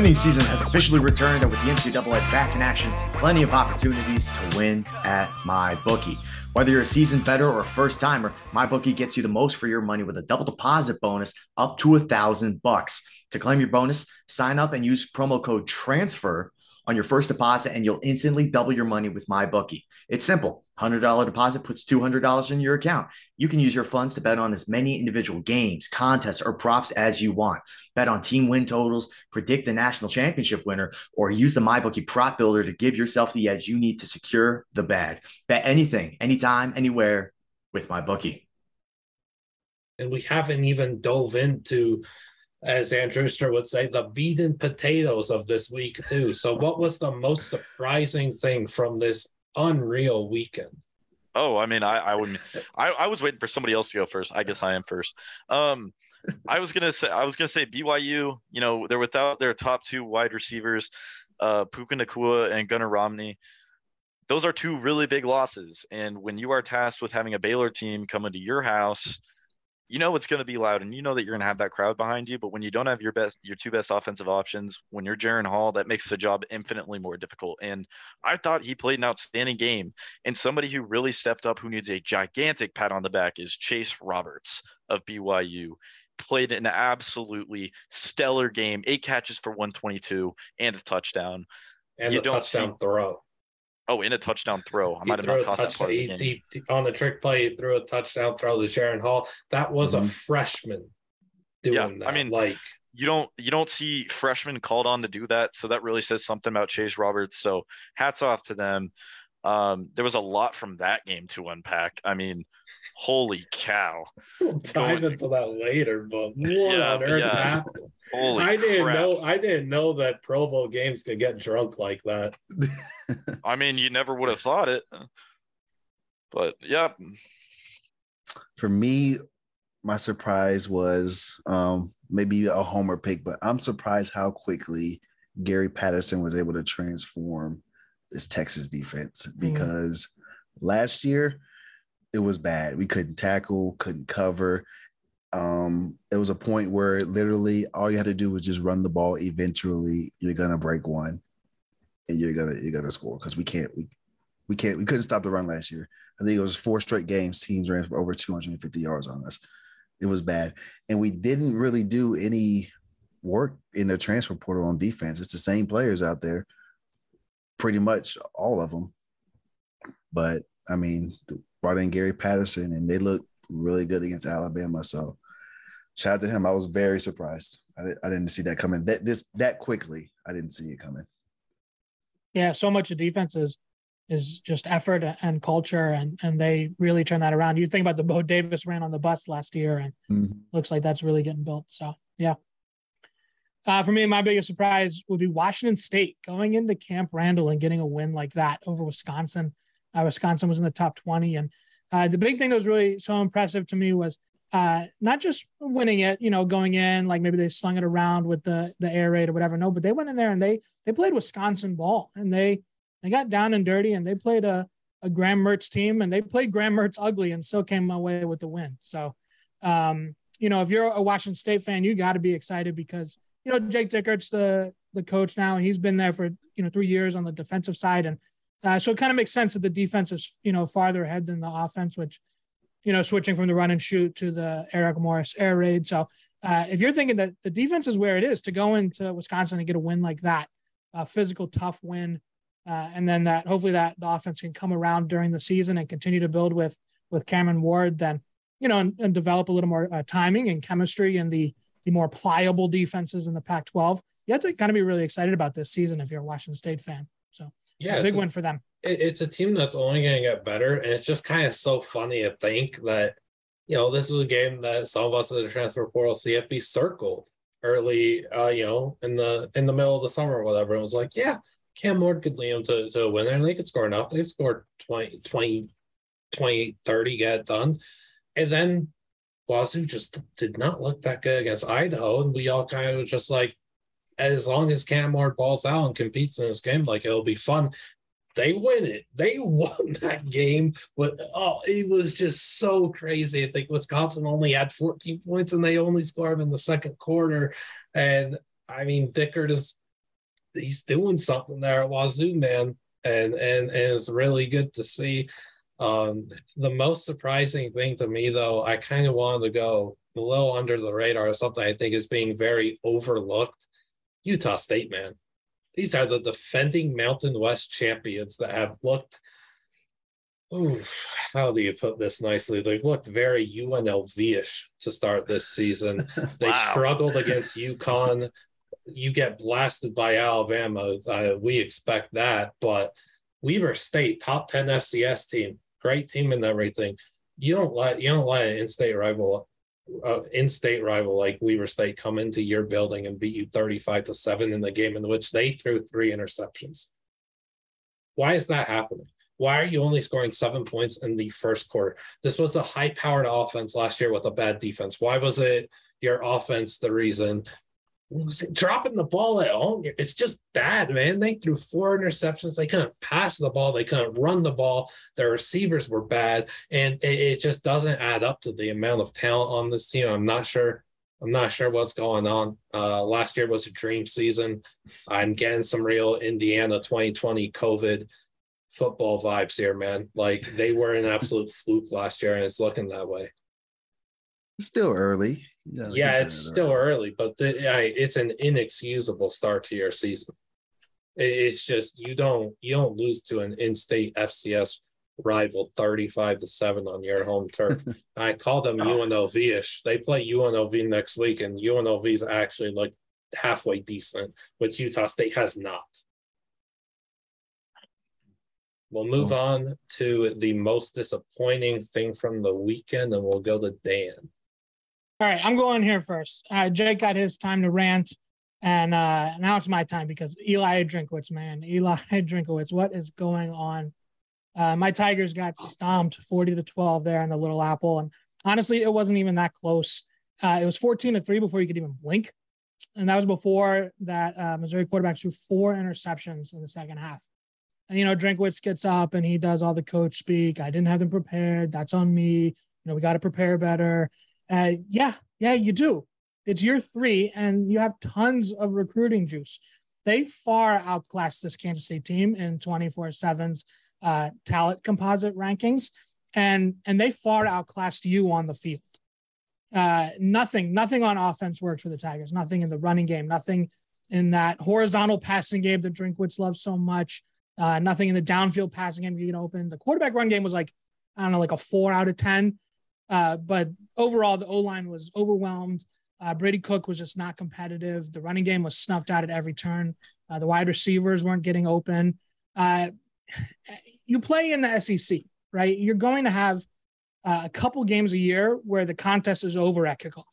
Winning season has officially returned, and with the NCAA back in action, plenty of opportunities to win at my bookie. Whether you're a seasoned veteran or a first timer, my bookie gets you the most for your money with a double deposit bonus up to a thousand bucks. To claim your bonus, sign up and use promo code TRANSFER on your first deposit, and you'll instantly double your money with my bookie. It's simple. $100 deposit puts $200 in your account. You can use your funds to bet on as many individual games, contests, or props as you want. Bet on team win totals, predict the national championship winner, or use the MyBookie prop builder to give yourself the edge you need to secure the bag. Bet anything, anytime, anywhere with MyBookie. And we haven't even dove into, as Andrew would say, the beaten potatoes of this week, too. So, what was the most surprising thing from this unreal weekend. Oh, I mean, I, I wouldn't. I, I was waiting for somebody else to go first. I guess I am first. Um, I was gonna say I was gonna say BYU. You know, they're without their top two wide receivers, uh, Puka Nacua and Gunnar Romney. Those are two really big losses. And when you are tasked with having a Baylor team come into your house you know it's going to be loud and you know that you're going to have that crowd behind you but when you don't have your best your two best offensive options when you're Jaren Hall that makes the job infinitely more difficult. And I thought he played an outstanding game. And somebody who really stepped up who needs a gigantic pat on the back is Chase Roberts of BYU played an absolutely stellar game eight catches for 122 and a touchdown. And you a don't touchdown see, throw Oh, in a touchdown throw. I he might have not caught that part he, he, on the trick play. He threw a touchdown throw to Jaren Hall. That was mm-hmm. a freshman doing yeah, that. I mean, like you don't you don't see freshmen called on to do that. So that really says something about Chase Roberts. So hats off to them. Um, there was a lot from that game to unpack. I mean, holy cow! We'll dive into that later, but what yeah, on earth yeah. happened? Holy I didn't crap. know. I didn't know that Provo games could get drunk like that. I mean, you never would have thought it, but yeah. For me, my surprise was um, maybe a homer pick, but I'm surprised how quickly Gary Patterson was able to transform this Texas defense mm. because mm. last year it was bad. We couldn't tackle, couldn't cover. Um, it was a point where literally all you had to do was just run the ball. Eventually, you're gonna break one, and you're gonna you're gonna score because we can't we we can't we couldn't stop the run last year. I think it was four straight games teams ran for over 250 yards on us. It was bad, and we didn't really do any work in the transfer portal on defense. It's the same players out there, pretty much all of them. But I mean, brought in Gary Patterson, and they look really good against Alabama. So shout out to him. I was very surprised. I, I didn't see that coming that this that quickly. I didn't see it coming. Yeah, so much of defense is is just effort and culture, and and they really turn that around. You think about the Bo Davis ran on the bus last year, and mm-hmm. looks like that's really getting built. So yeah. Uh, for me, my biggest surprise would be Washington State going into Camp Randall and getting a win like that over Wisconsin. Uh, Wisconsin was in the top 20, and uh, the big thing that was really so impressive to me was uh, not just winning it, you know, going in like maybe they slung it around with the the air raid or whatever. No, but they went in there and they they played Wisconsin ball and they they got down and dirty and they played a a Graham Mertz team and they played Graham Mertz ugly and still came away with the win. So, um, you know, if you're a Washington State fan, you got to be excited because you know Jake Dickert's the the coach now and he's been there for you know three years on the defensive side and uh, so it kind of makes sense that the defense is, you know, farther ahead than the offense, which, you know, switching from the run and shoot to the Eric Morris air raid. So uh, if you're thinking that the defense is where it is to go into Wisconsin and get a win like that, a physical, tough win, uh, and then that hopefully that the offense can come around during the season and continue to build with with Cameron Ward, then you know, and, and develop a little more uh, timing and chemistry and the the more pliable defenses in the Pac-12. You have to kind of be really excited about this season if you're a Washington State fan. So yeah, big a, win for them. It's a team that's only going to get better, and it's just kind of so funny to think that you know this was a game that some of us in the transfer portal CFB circled early, uh, you know, in the in the middle of the summer or whatever. It was like, yeah, Cam Ward could lead them to, to a winner, and they could score enough. They scored 20, 20, 20, 30, get it done. And then Wazoo just did not look that good against Idaho. And we all kind of was just like, as long as Cam Ward balls out and competes in this game, like it'll be fun. They win it. They won that game. But oh, it was just so crazy. I think Wisconsin only had 14 points and they only scored in the second quarter. And I mean, Dickert is he's doing something there at Wazoo, man, and and and it's really good to see. Um, the most surprising thing to me, though, I kind of wanted to go a little under the radar. Something I think is being very overlooked. Utah State, man, these are the defending Mountain West champions that have looked. Ooh, how do you put this nicely? They've looked very UNLV-ish to start this season. They wow. struggled against UConn you get blasted by Alabama. Uh, we expect that, but Weber State, top ten FCS team, great team and everything. You don't let you don't let an in-state rival, uh, in-state rival like Weber State come into your building and beat you thirty-five to seven in the game in which they threw three interceptions. Why is that happening? Why are you only scoring seven points in the first quarter? This was a high-powered offense last year with a bad defense. Why was it your offense the reason dropping the ball at home. It's just bad, man. They threw four interceptions. They couldn't pass the ball. They couldn't run the ball. Their receivers were bad, and it, it, just doesn't add up to the amount of talent on this team. I'm not sure. I'm not sure what's going on. Uh, last year was a dream season. I'm getting some real Indiana 2020 COVID football vibes here, man. Like they were an absolute fluke last year, and it's looking that way. Still early. Yeah, yeah it's still early, but the, I, it's an inexcusable start to your season. It's just you don't you don't lose to an in-state FCS rival 35 to 7 on your home turf. I call them oh. UNLV-ish. They play UNLV next week, and UNLV's actually like halfway decent, which Utah State has not. We'll move on to the most disappointing thing from the weekend, and we'll go to Dan. All right, I'm going here first. Uh, Jake got his time to rant, and uh, now it's my time because Eli Drinkwitz, man, Eli Drinkwitz, what is going on? Uh, my Tigers got stomped 40 to 12 there in the Little Apple, and honestly, it wasn't even that close. Uh, it was 14 to three before you could even blink, and that was before that uh, Missouri quarterback threw four interceptions in the second half. And you know, Drinkwitz gets up and he does all the coach speak. I didn't have them prepared. That's on me. You know, we got to prepare better. Uh, yeah, yeah, you do. It's year three, and you have tons of recruiting juice. They far outclassed this Kansas State team in 24 7's uh, talent composite rankings, and, and they far outclassed you on the field. Uh, nothing, nothing on offense works for the Tigers. Nothing in the running game. Nothing in that horizontal passing game that Drinkwitz loves so much. Uh, nothing in the downfield passing game you can open. The quarterback run game was like, I don't know, like a four out of 10. Uh, but overall, the O line was overwhelmed. Uh, Brady Cook was just not competitive. The running game was snuffed out at every turn. Uh, the wide receivers weren't getting open. Uh, you play in the SEC, right? You're going to have uh, a couple games a year where the contest is over at kickoff,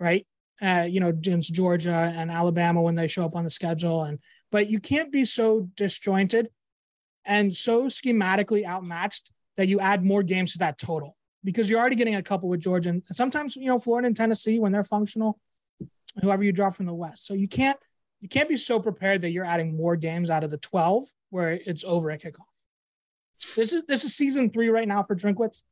right? Uh, you know, against Georgia and Alabama when they show up on the schedule, and but you can't be so disjointed and so schematically outmatched that you add more games to that total because you're already getting a couple with Georgia and sometimes you know Florida and Tennessee when they're functional, whoever you draw from the West. So you can't you can't be so prepared that you're adding more games out of the 12 where it's over at kickoff. This is this is season three right now for Drinkwitz.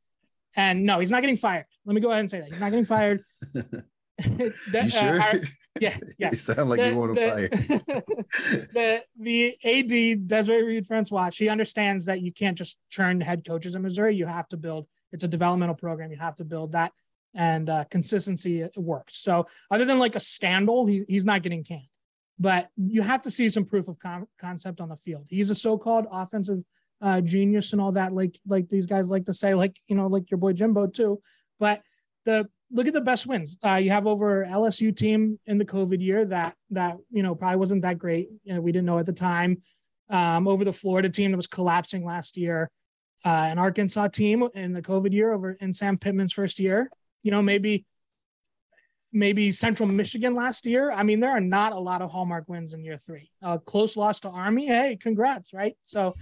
And no, he's not getting fired. Let me go ahead and say that. He's not getting fired. that, you sure? Uh, our, yeah, yes. You sound like the, you want to fire. the the AD Desiree Reed Francois, she understands that you can't just churn head coaches in Missouri. You have to build it's a developmental program. You have to build that, and uh, consistency works. So other than like a scandal, he, he's not getting canned. But you have to see some proof of con- concept on the field. He's a so-called offensive uh, genius and all that, like like these guys like to say, like you know, like your boy Jimbo too. But the look at the best wins. Uh, you have over LSU team in the COVID year that that you know probably wasn't that great. You know, we didn't know at the time. Um, over the Florida team that was collapsing last year uh, an Arkansas team in the COVID year over in Sam Pittman's first year. You know, maybe maybe Central Michigan last year. I mean, there are not a lot of hallmark wins in year three. A close loss to Army. Hey, congrats, right? So,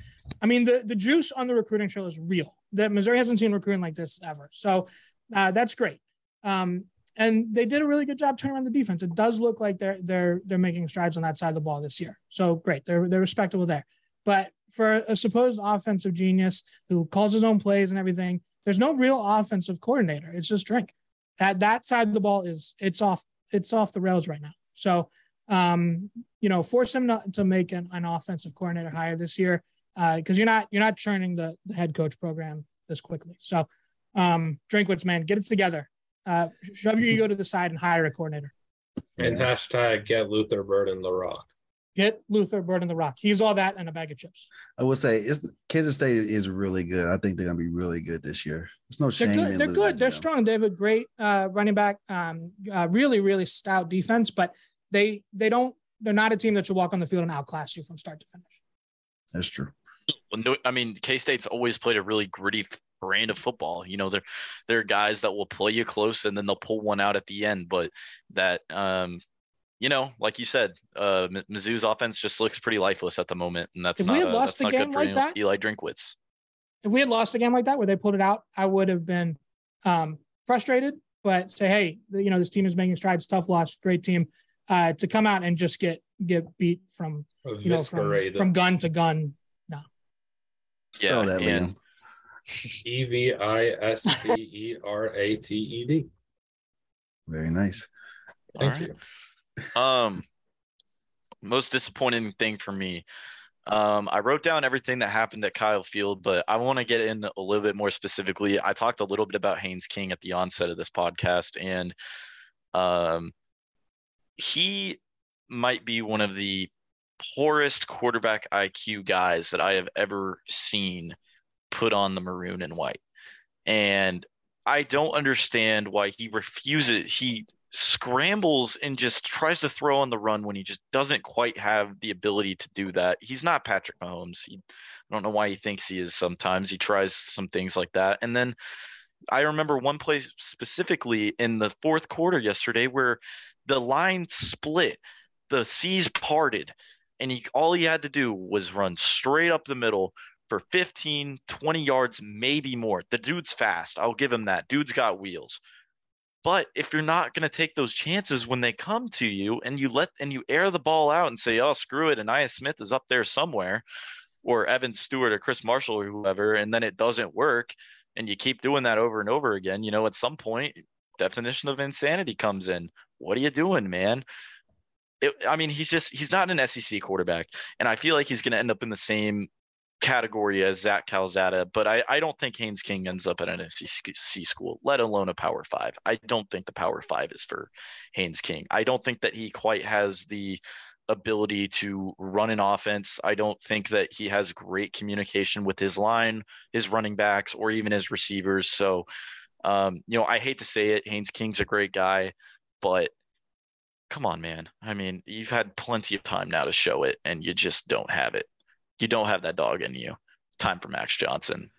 I mean, the the juice on the recruiting trail is real. That Missouri hasn't seen recruiting like this ever. So uh, that's great. Um, and they did a really good job turning around the defense. It does look like they're they're they're making strides on that side of the ball this year. So great. They're they're respectable there. But for a supposed offensive genius who calls his own plays and everything, there's no real offensive coordinator. It's just drink. That that side of the ball is it's off it's off the rails right now. So um, you know, force him not to make an, an offensive coordinator hire this year because uh, you're not you're not churning the, the head coach program this quickly. So, um, Drinkwitz, man, get it together. Uh, shove your ego to the side and hire a coordinator. And hashtag get Luther Burden the Rock. Get Luther Burden the Rock. He's all that and a bag of chips. I would say it's Kansas State is really good. I think they're gonna be really good this year. It's no shame. They're good. They're, good. they're strong. They have a great uh, running back. Um, uh, really, really stout defense, but they they don't. They're not a team that should walk on the field and outclass you from start to finish. That's true. Well, No, I mean K State's always played a really gritty brand of football. You know, they're they're guys that will play you close and then they'll pull one out at the end. But that um, you know, like you said, uh, Mizzou's offense just looks pretty lifeless at the moment, and that's if not, we had lost a game like that, Eli Drinkwitz. If we had lost a game like that where they pulled it out, I would have been um, frustrated. But say, hey, you know, this team is making strides. Tough loss, great team. Uh, to come out and just get get beat from you know from, from gun to gun. No. Spell yeah, that, Liam. E V I S C E R A T E D. Very nice. Thank right. you. Um, most disappointing thing for me. Um, I wrote down everything that happened at Kyle Field, but I want to get in a little bit more specifically. I talked a little bit about Haynes King at the onset of this podcast, and um, he might be one of the poorest quarterback IQ guys that I have ever seen put on the maroon and white. And I don't understand why he refuses. He scrambles and just tries to throw on the run when he just doesn't quite have the ability to do that. He's not Patrick Mahomes. He, I don't know why he thinks he is sometimes. He tries some things like that. And then I remember one play specifically in the fourth quarter yesterday where the line split, the seas parted, and he all he had to do was run straight up the middle for 15, 20 yards, maybe more. The dude's fast. I'll give him that. Dude's got wheels. But if you're not going to take those chances when they come to you and you let and you air the ball out and say, "Oh, screw it," and Smith is up there somewhere, or Evan Stewart or Chris Marshall or whoever, and then it doesn't work, and you keep doing that over and over again, you know, at some point, definition of insanity comes in. What are you doing, man? It, I mean, he's just he's not an SEC quarterback, and I feel like he's going to end up in the same category as Zach Calzada, but I, I don't think Haynes King ends up at an SEC school, let alone a Power Five. I don't think the Power Five is for Haynes King. I don't think that he quite has the ability to run an offense. I don't think that he has great communication with his line, his running backs, or even his receivers. So, um, you know, I hate to say it, Haynes King's a great guy, but come on, man. I mean, you've had plenty of time now to show it, and you just don't have it you don't have that dog in you. Time for Max Johnson.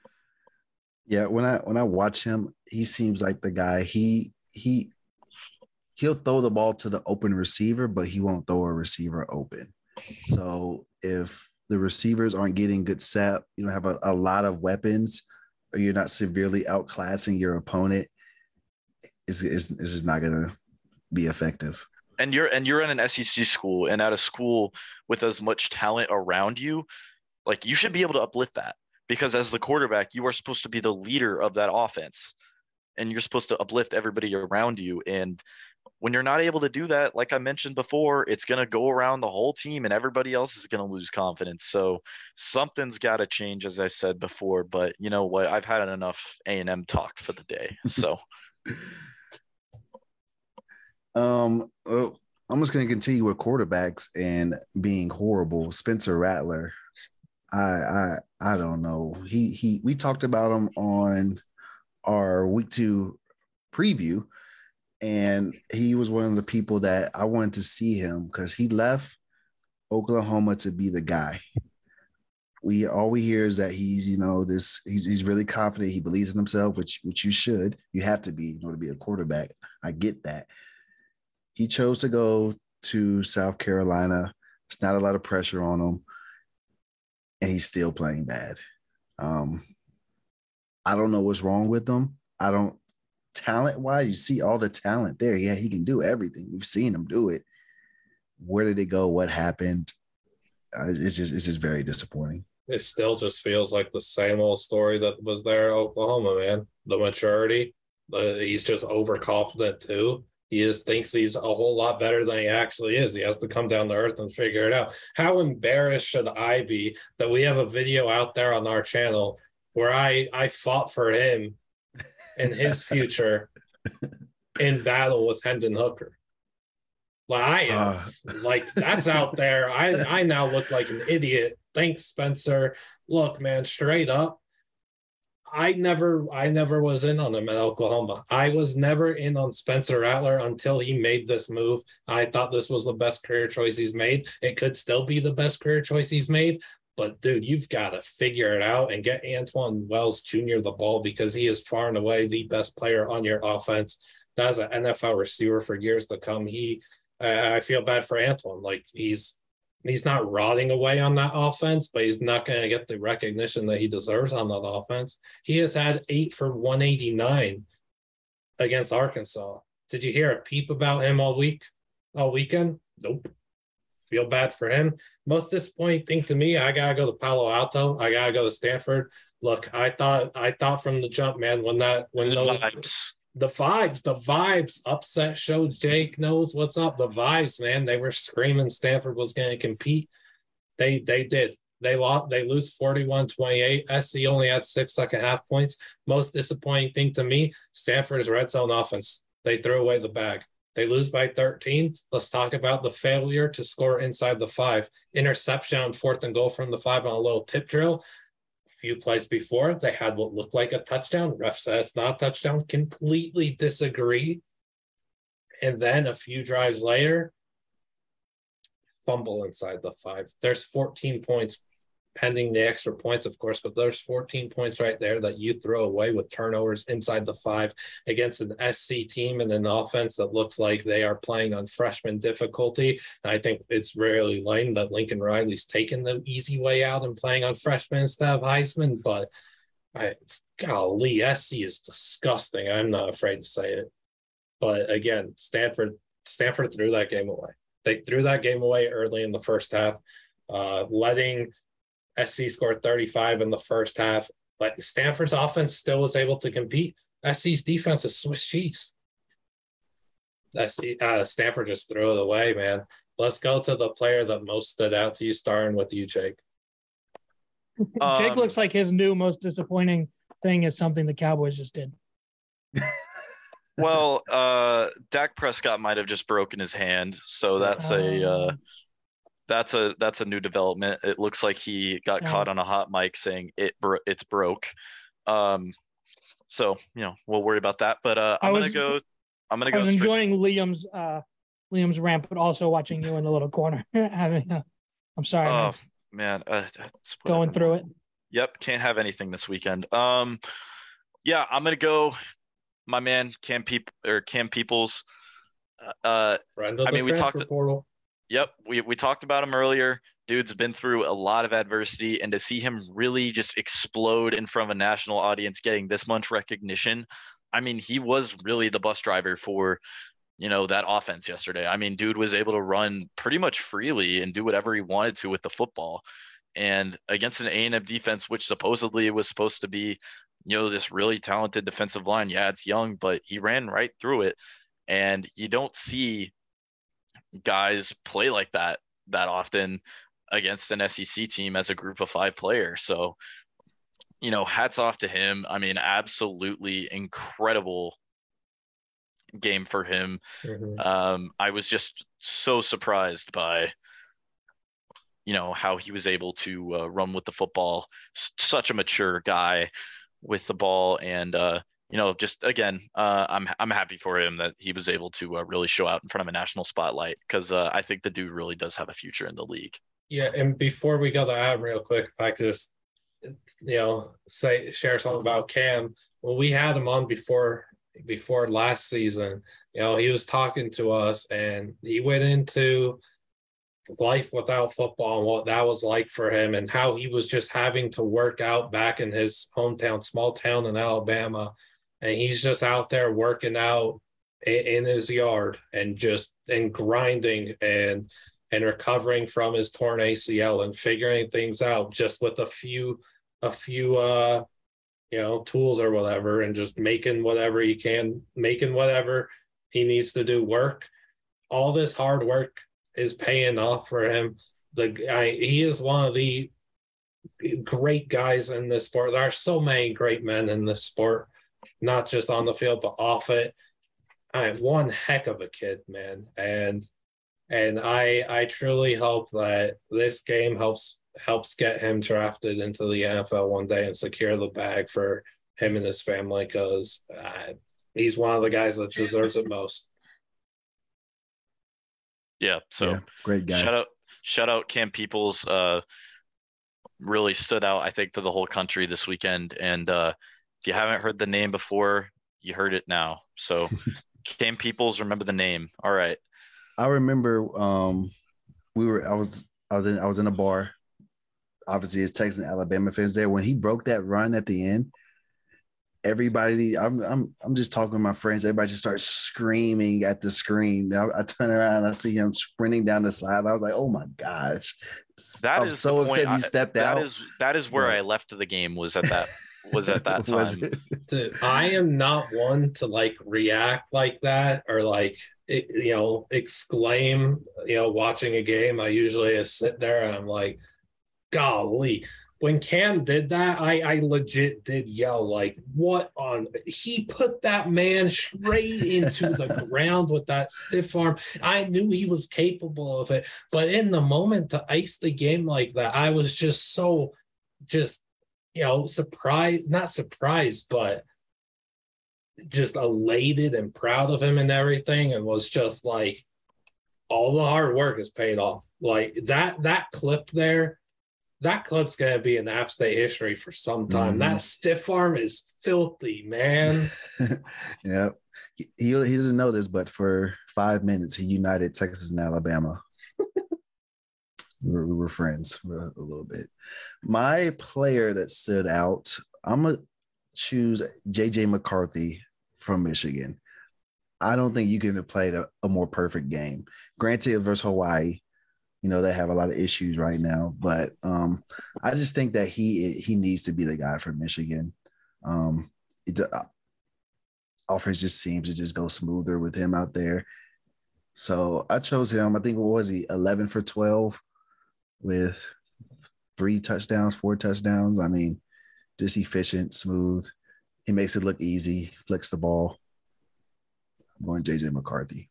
Yeah, when I when I watch him, he seems like the guy. He he he'll throw the ball to the open receiver, but he won't throw a receiver open. So if the receivers aren't getting good set, you don't have a, a lot of weapons, or you're not severely outclassing your opponent, is is is just not gonna be effective. And you're and you're in an SEC school and at a school with as much talent around you, like you should be able to uplift that because as the quarterback, you are supposed to be the leader of that offense and you're supposed to uplift everybody around you. And when you're not able to do that, like I mentioned before, it's going to go around the whole team and everybody else is going to lose confidence. So something's got to change, as I said before. But you know what? I've had enough A and M talk for the day. So. um. Well, I'm just going to continue with quarterbacks and being horrible. Spencer Rattler I I I don't know. He he we talked about him on our week two preview, and he was one of the people that I wanted to see him because he left Oklahoma to be the guy. We all we hear is that he's you know this he's he's really confident. He believes in himself, which which you should. You have to be in order to be a quarterback. I get that. He chose to go to South Carolina. It's not a lot of pressure on him and he's still playing bad. Um, I don't know what's wrong with him. I don't talent wise, you see all the talent there. Yeah, he can do everything. We've seen him do it. Where did it go? What happened? Uh, it's just it's just very disappointing. It still just feels like the same old story that was there Oklahoma, man. The maturity, he's just overconfident too. He just thinks he's a whole lot better than he actually is. He has to come down to earth and figure it out. How embarrassed should I be that we have a video out there on our channel where I I fought for him and his future in battle with Hendon Hooker? Like I am, uh. like that's out there. I I now look like an idiot. Thanks, Spencer. Look, man, straight up, I never I never was in on him at Oklahoma. I was never in on Spencer Rattler until he made this move. I thought this was the best career choice he's made. It could still be the best career choice he's made, but dude, you've got to figure it out and get Antwane Wells Jr. the ball because he is far and away the best player on your offense. As an NFL receiver for years to come, he I feel bad for Antoine. Like he's he's not rotting away on that offense, but he's not going to get the recognition that he deserves on that offense. He has had eight for 189 against Arkansas. Did you hear a peep about him all week, all weekend? Nope. Feel bad for him. Most disappointing thing to me, I gotta go to Palo Alto. I gotta go to Stanford. Look, I thought I thought from the jump, man, when that when those the vibes, the vibes. Upset show. Jake knows what's up. The vibes, man. They were screaming Stanford was going to compete. They they did. They lost. They lose 41-28. SC only had six second half points. Most disappointing thing to me, Stanford's red zone offense. They threw away the bag. They lose by 13. Let's talk about the failure to score inside the five. Interception on fourth and goal from the five on a little tip drill few plays before, they had what looked like a touchdown. Ref says not touchdown. Completely disagree. And then a few drives later, fumble inside the five. There's 14 points pending the extra points, of course, but there's 14 points right there that you throw away with turnovers inside the five against an SC team and an offense that looks like they are playing on freshman difficulty. I think it's rarely lame that Lincoln Riley's taken the easy way out and playing on freshmen instead of Heisman, but I golly, SC is disgusting. I'm not afraid to say it. But again, Stanford Stanford threw that game away. They threw that game away early in the first half, uh, letting SC scored 35 in the first half, but Stanford's offense still was able to compete. SC's defense is Swiss cheese. SC, uh, Stanford just threw it away, man. Let's go to the player that most stood out to you, starting with you, Jake. Jake um, looks like his new most disappointing thing is something the Cowboys just did. well, uh, Dak Prescott might have just broken his hand, so that's a uh, um, that's a that's a new development. It looks like he got yeah. caught on a hot mic saying it bro- it's broke. Um, so you know we'll worry about that. But uh, I'm was, gonna go. I'm gonna go. I was enjoying Liam's uh, Liam's rant, but also watching you in the little corner having. A, I'm sorry. Oh man, man uh, going through it. Yep, can't have anything this weekend. Um, yeah, I'm gonna go. My man Cam Peep or Cam Peoples. Uh, I mean, we talked. Portal. Yep, we, we talked about him earlier. Dude's been through a lot of adversity, and to see him really just explode in front of a national audience, getting this much recognition, I mean, he was really the bus driver for, you know, that offense yesterday. I mean, dude was able to run pretty much freely and do whatever he wanted to with the football, and against an A and M defense, which supposedly was supposed to be, you know, this really talented defensive line. Yeah, it's young, but he ran right through it, and you don't see guys play like that that often against an SEC team as a group of five players. So, you know, hats off to him. I mean, absolutely incredible game for him. Mm-hmm. Um, I was just so surprised by, you know, how he was able to uh, run with the football. S- such a mature guy with the ball, and uh, you know, just again, uh, I'm I'm happy for him that he was able to uh, really show out in front of a national spotlight because uh, I think the dude really does have a future in the league. Yeah, and before we go to Adam, real quick, if I could just, you know, say share something about Cam. Well, we had him on before before last season. You know, he was talking to us, and he went into life without football and what that was like for him and how he was just having to work out back in his hometown small town in alabama and he's just out there working out in, in his yard and just and grinding and and recovering from his torn ACL and figuring things out just with a few a few uh you know tools or whatever and just making whatever he can making whatever He needs to do work. All this hard work is paying off for him. The guy, he is one of the great guys in this sport. There are so many great men in this sport, not just on the field but off it. I am one heck of a kid, man, and and I I truly hope that this game helps helps get him drafted into the NFL one day and secure the bag for him and his family because uh, he's one of the guys that deserves it most. Yeah. So Yeah, great guy. shout out, shout out Cam Peoples. Uh, really stood out, I think, to the whole country this weekend. And uh, if you haven't heard the name before, you heard it now. So Cam Peoples, remember the name. All right. I remember um we were I was I was in I was in a bar. Obviously, it's Texas and Alabama fans there. When he broke that run at the end, everybody I'm I'm I'm just talking with my friends. Everybody just starts screaming at the screen. Now I turn around and I see him sprinting down the side. I was like, oh my gosh. That I'm is so upset point. he I- stepped that out. is that is where Right. I left the game was at that was at that Was time. it? Dude, I am not one to like react like that or like it, you know exclaim. You know, watching a game, I usually just sit there and I'm like, "Golly!" When Cam did that, I I legit did yell like, "What on?" He put that man straight into the ground with that stiff arm. I knew he was capable of it, but in the moment to ice the game like that, I was just so just you know, surprised, not surprised, but just elated and proud of him and everything, and was just like, all the hard work is paid off. Like that, that clip there, that clip's gonna be in App State history for some time. Mhm. That stiff arm is filthy, man. yeah. He, he he doesn't know this, but for five minutes he united Texas and Alabama. we, were, we were friends for a little bit. My player that stood out, I'm gonna choose JJ McCarthy from Michigan. I don't think you can have played a, a more perfect game. Granted, versus Hawaii, you know they have a lot of issues right now, but um, I just think that he he needs to be the guy for Michigan. Um, it, uh, offense just seems to just go smoother with him out there. So I chose him. I think what was he, 11 for 12 with three touchdowns, four touchdowns. I mean, just efficient, smooth. He makes it look easy, flicks the ball. I'm going JJ McCarthy.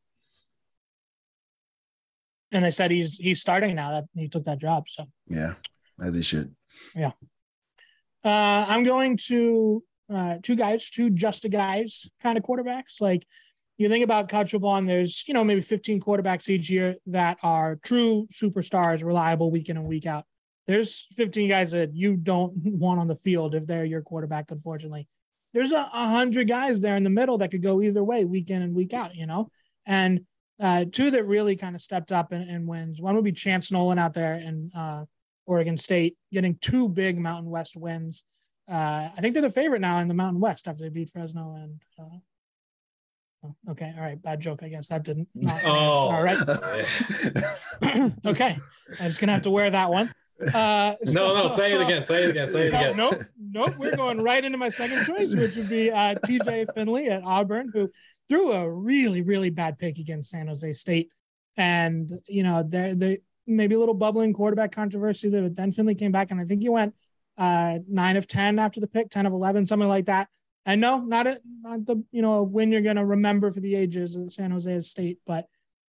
And they said he's he's starting now that he took that job. So Yeah, as he should. Yeah. Uh, I'm going to uh, two guys, two just a guys kind of quarterbacks. Like you think about college football, there's you know maybe 15 quarterbacks each year that are true superstars, reliable week in and week out. There's 15 guys that you don't want on the field if they're your quarterback. Unfortunately, there's a, hundred guys there in the middle that could go either way, week in and week out. You know, and uh, two that really kind of stepped up and, and wins. One would be Chance Nolan out there in uh, Oregon State, getting two big Mountain West wins. Uh, I think they're the favorite now in the Mountain West after they beat Fresno and. Okay, all right, bad joke. I guess that didn't. Not, Oh. all right. okay, I'm just gonna have to wear that one. Uh, No, no, say it again. Say it again. Say it no, again. nope, nope. We're going right into my second choice, which would be uh, TJ Finley at Auburn, who threw a really, really bad pick against San Jose State. And, you know, there, there maybe a little bubbling quarterback controversy there, but then Finley came back and I think he went uh, nine of 10 after the pick, 10 of 11, something like that. And no, not a, not the, you know, win you're going to remember for the ages of San Jose State, but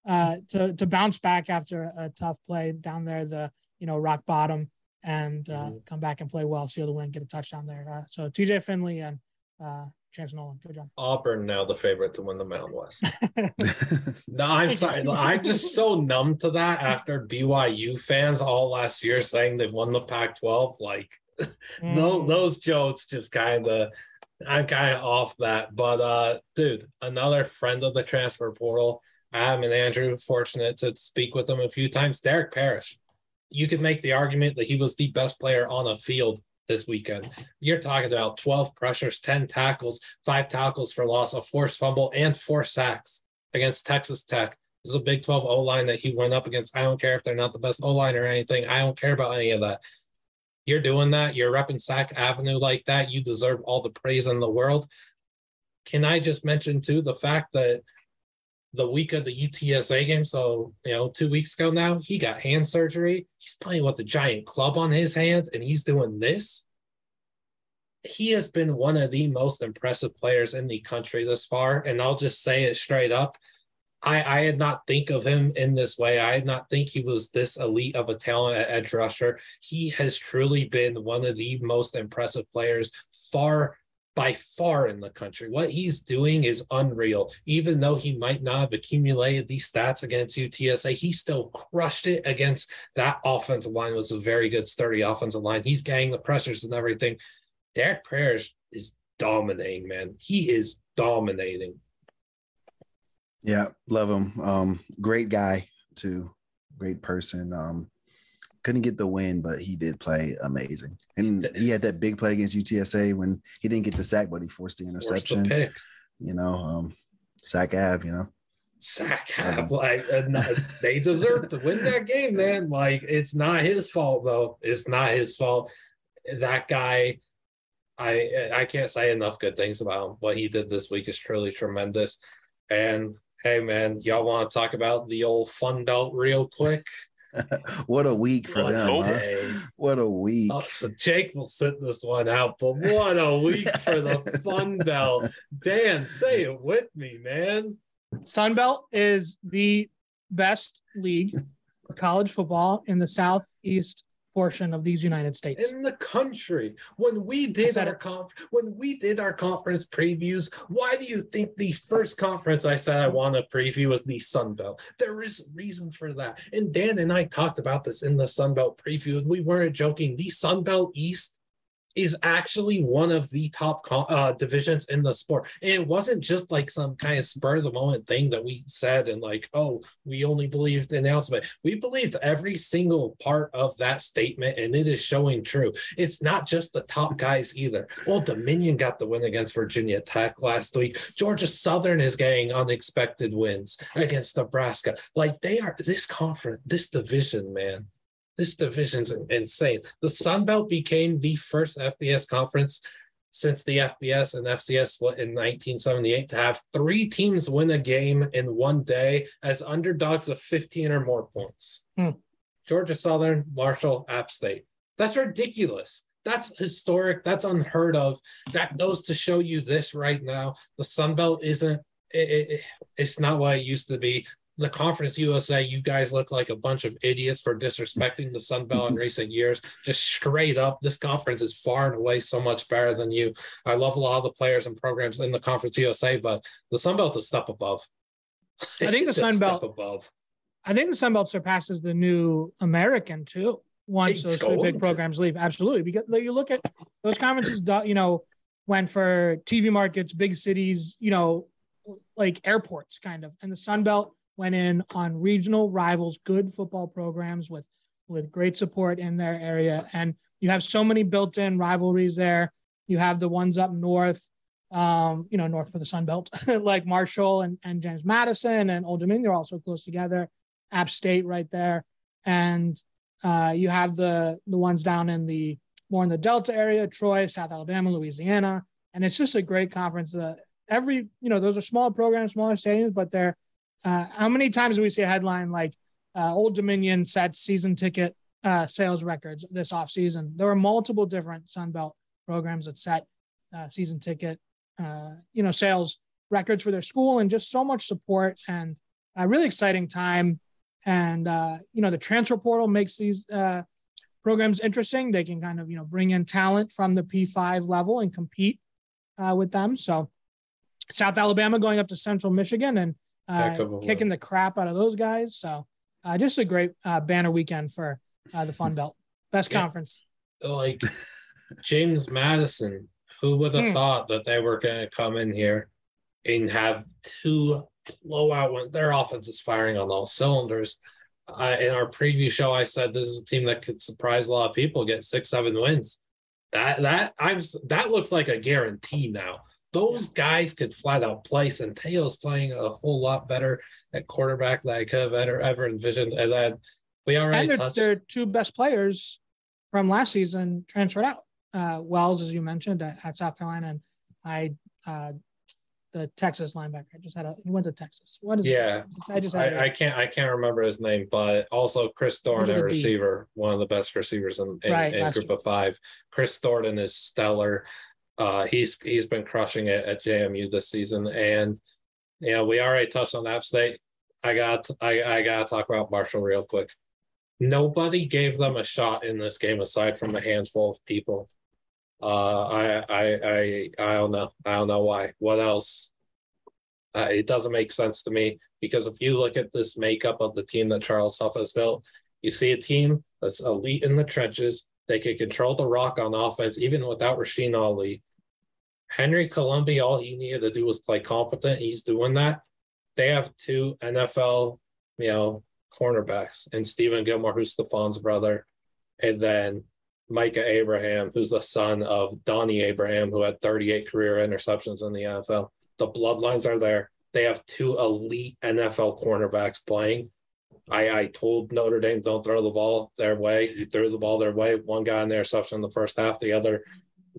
uh, to, to bounce back after a, a tough play down there, the, you know, rock bottom and uh, Mhm. come back and play well, seal the win, get a touchdown there. Uh, so TJ Finley and uh, Chance Nolan, good job. Auburn now the favorite to win the Mountain West. No, I'm sorry. I'm just so numb to that after BYU fans all last year saying they won the Pac-12. Like, no, Mm. those jokes just kind of, I'm kind of off that. But, uh, dude, another friend of the transfer portal. I'm and Andrew fortunate to speak with him a few times. Derek Parish. You could make the argument that he was the best player on a field this weekend. You're talking about 12 pressures, 10 tackles, five tackles for loss, a forced fumble, and four sacks against Texas Tech. This is a Big 12 O line that he went up against. I don't care if they're not the best O line or anything. I don't care about any of that. You're doing that. You're repping Sack Avenue like that. You deserve all the praise in the world. Can I just mention, too, the fact that the week of the UTSA game. So, you know, two weeks ago now, he got hand surgery. He's playing with the giant club on his hand and he's doing this. He has been one of the most impressive players in the country this far. And I'll just say it straight up. I, I had not think of him in this way. I did not think he was this elite of a talent at edge rusher. He has truly been one of the most impressive players far by far in the country. What he's doing is unreal. Even though he might not have accumulated these stats against UTSA, he still crushed it against that offensive line. It was a very good, sturdy offensive line. He's getting the pressures and everything. Derek Parish is dominating, man. He is dominating. Yeah, love him. Um, great guy too. Great person. Um, couldn't get the win, but he did play amazing. And he had that big play against UTSA when he didn't get the sack, but he forced the interception. Forced the you know, um, sack Av, you know. Sack Av, like they deserve to win that game, man. Like it's not his fault though. It's not his fault. That guy, I I can't say enough good things about him. What he did this week is truly tremendous. And hey, man, y'all want to talk about the old fun belt real quick? what a week for what them. Huh? What a week. Oh, so Jake will sit this one out, but what a week for the Fun Belt. Dan, say it with me, man. Sun Belt is the best league for college football in the Southeast portion of these United States in the country. When we did our conf- when we did our conference previews, why do you think the first conference I said I want to preview was the Sun Belt? There is reason for that. And Dan and I talked about this in the Sun Belt preview, and we weren't joking. The Sun Belt East is actually one of the top uh, divisions in the sport. And it wasn't just like some kind of spur of the moment thing that we said and like, oh, we only believed the announcement. We believed every single part of that statement, and it is showing true. It's not just the top guys either. Well, Dominion got the win against Virginia Tech last week. Georgia Southern is getting unexpected wins against Nebraska. Like they are this conference, this division, man this division's insane. The Sun Belt became the first FBS conference since the FBS and FCS split in 1978 to have three teams win a game in one day as underdogs of 15 or more points. Hmm. Georgia Southern, Marshall, App State. That's ridiculous. That's historic. That's unheard of. That goes to show you this right now. The Sun Belt isn't. It, it, it's not what it used to be the Conference USA, you guys look like a bunch of idiots for disrespecting the Sun Belt in recent years. Just straight up, this conference is far and away so much better than you. I love a lot of the players and programs in the Conference USA, but the Sun Belt's a step above. I think the Sun Belt above. I think the Sun Belt surpasses the new American too. Once it's those big programs leave, absolutely. Because you look at those conferences, you know, went for TV markets, big cities, you know, like airports, kind of, and the Sun Belt went in on regional rivals, good football programs with with great support in their area, and you have so many built-in rivalries there. You have the ones up north, um, you know, north for the Sun Belt, like Marshall and, and James Madison and Old Dominion are also close together. App State right there, and uh, you have the the ones down in the more in the Delta area, Troy, South Alabama, Louisiana, and it's just a great conference. Uh, every you know those are small programs, smaller stadiums, but they're uh, how many times do we see a headline like uh, Old Dominion sets season ticket uh, sales records this offseason? There were multiple different Sun Belt programs that set uh, season ticket, uh, you know, sales records for their school, and just so much support and a really exciting time. And uh, you know, the transfer portal makes these programs interesting. They can kind of you know bring in talent from the P5 level and compete with them. So South Alabama going up to Central Michigan and kicking the crap out of those guys. So uh, just a great uh, banner weekend for uh, the Fun Belt. Best yeah. conference. Like James Madison, who would have hmm. thought that they were going to come in here and have two blowout when their offense is firing on all cylinders. Uh, in our preview show, I said this is a team that could surprise a lot of people, get six, seven wins. That that I'm that looks like a guarantee now those guys could flat out play. Centeio's playing a whole lot better at quarterback than I could have ever, ever envisioned. And then we already and touched. their two best players from last season transferred out. Uh, Wells, as you mentioned, at, at South Carolina, and I, uh, the Texas linebacker. Just had a he went to Texas. What is yeah? It? I just had I, I, can't I can't remember his name, but also Kris Thornton, a receiver, one of the best receivers in, in, right, in Group year. of Five. Kris Thornton is stellar. Uh, he's he's been crushing it at JMU this season, and you know we already touched on App State. I got I I got to talk about Marshall real quick. Nobody gave them a shot in this game aside from a handful of people. Uh, I, I, I, I don't know. I don't know why. What else? Uh, it doesn't make sense to me because if you look at this makeup of the team that Charles Huff has built, you see a team that's elite in the trenches. They can control the rock on offense even without Rasheen Ali. Henry Colombi, all he needed to do was play competent. He's doing that. They have two NFL, you know, cornerbacks and Steven Gilmore, who's Stephon's brother, and then Micah Abraham, who's the son of Donnie Abraham, who had 38 career interceptions in the NFL. The bloodlines are there. They have two elite NFL cornerbacks playing. I, I told Notre Dame don't throw the ball their way. You threw the ball their way. One guy in the interception in the first half, the other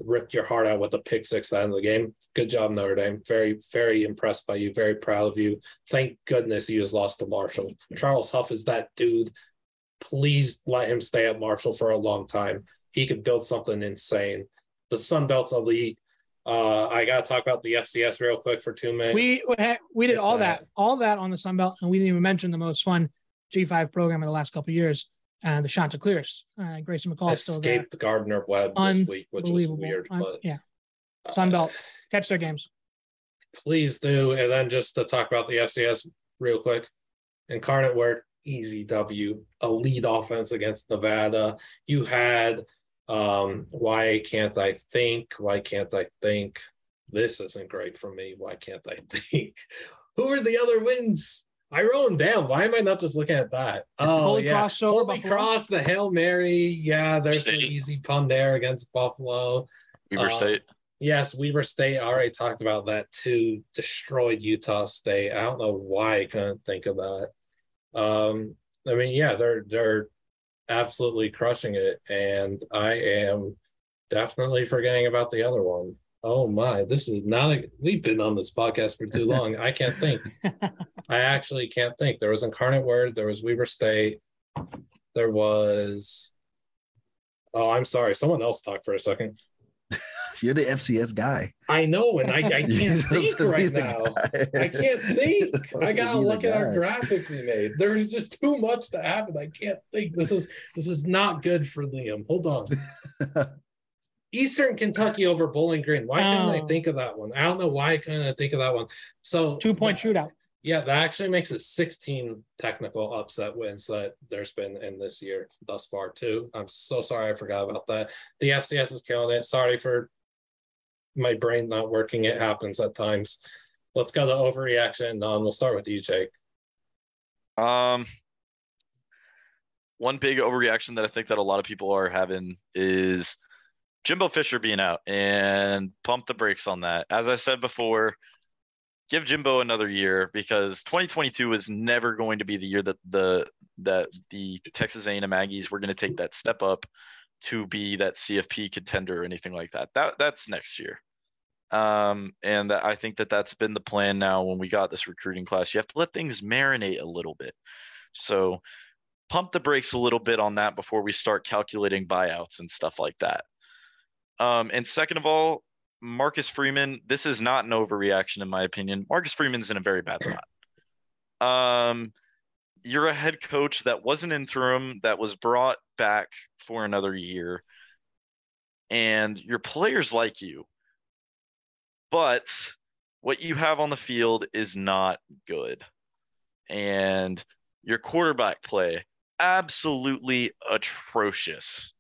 ripped your heart out with the pick six at the end of the game. Good job, Notre Dame. Very, very impressed by you. Very proud of you. Thank goodness you just lost to Marshall. Charles Huff is that dude. Please let him stay at Marshall for a long time he could build something insane. The Sun Belt's elite. Uh, I got to talk about the FCS real quick for two minutes. We we did all that. that. all that on the Sun Belt, and we didn't even mention the most fun G5 program in the last couple years, uh, the Chanticleers. Uh, Grayson McCall escaped Gardner Webb this week, which was weird. Un- but yeah, Sun Belt, uh, catch their games. Please do, and then just to talk about the FCS real quick. Incarnate Word, easy W, elite offense against Nevada. You had um, why can't I think? Why can't I think? This isn't great for me. Why can't I think? Who are the other wins? I wrote them down. Why am I not just looking at that? Oh, Holy yeah. Cross, Holy Cross, the Hail Mary. Yeah, there's an easy pun there against Buffalo. Weber uh, State. Yes, Weber State. I already talked about that too. Destroyed Utah State. I don't know why I couldn't think of that. Um, I mean, yeah, they're they're absolutely crushing it, and I am definitely forgetting about the other one. Oh my, this is not a, we've been on this podcast for too long. I can't think. I actually can't think. There was Incarnate Word, there was Weber State, there was Oh, I'm sorry. Someone else talk for a second. You're the FCS guy. I know, and I, I can't think right now. I can't think. I gotta look at our graphic we made. There's just too much to happen. I can't think. This is this is not good for Liam. Hold on. Eastern Kentucky over Bowling Green. Why couldn't I oh. think of that one? I don't know why I couldn't think of that one. So two point shootout. Yeah, that actually makes it 16 technical upset wins that there's been in this year thus far, too. I'm so sorry I forgot about that. The FCS is killing it. Sorry for my brain not working. It happens at times. Let's go to overreaction. Um, we'll start with you, Jake. Um, one big overreaction that I think that a lot of people are having is Jimbo Fisher being out and pump the brakes on that. As I said before, give Jimbo another year because 2022 is never going to be the year that the that the Texas A&M Aggies were going to take that step up to be that CFP contender or anything like that. That that's next year. Um, and I think that that's been the plan now when we got this recruiting class. You have to let things marinate a little bit. So pump the brakes a little bit on that before we start calculating buyouts and stuff like that. Um, and second of all, Marcus Freeman, this is not an overreaction in my opinion. Marcus Freeman's in a very bad spot. Um, you're a head coach that was an interim that was brought back for another year, and your players like you but what you have on the field is not good. And your quarterback play, absolutely atrocious.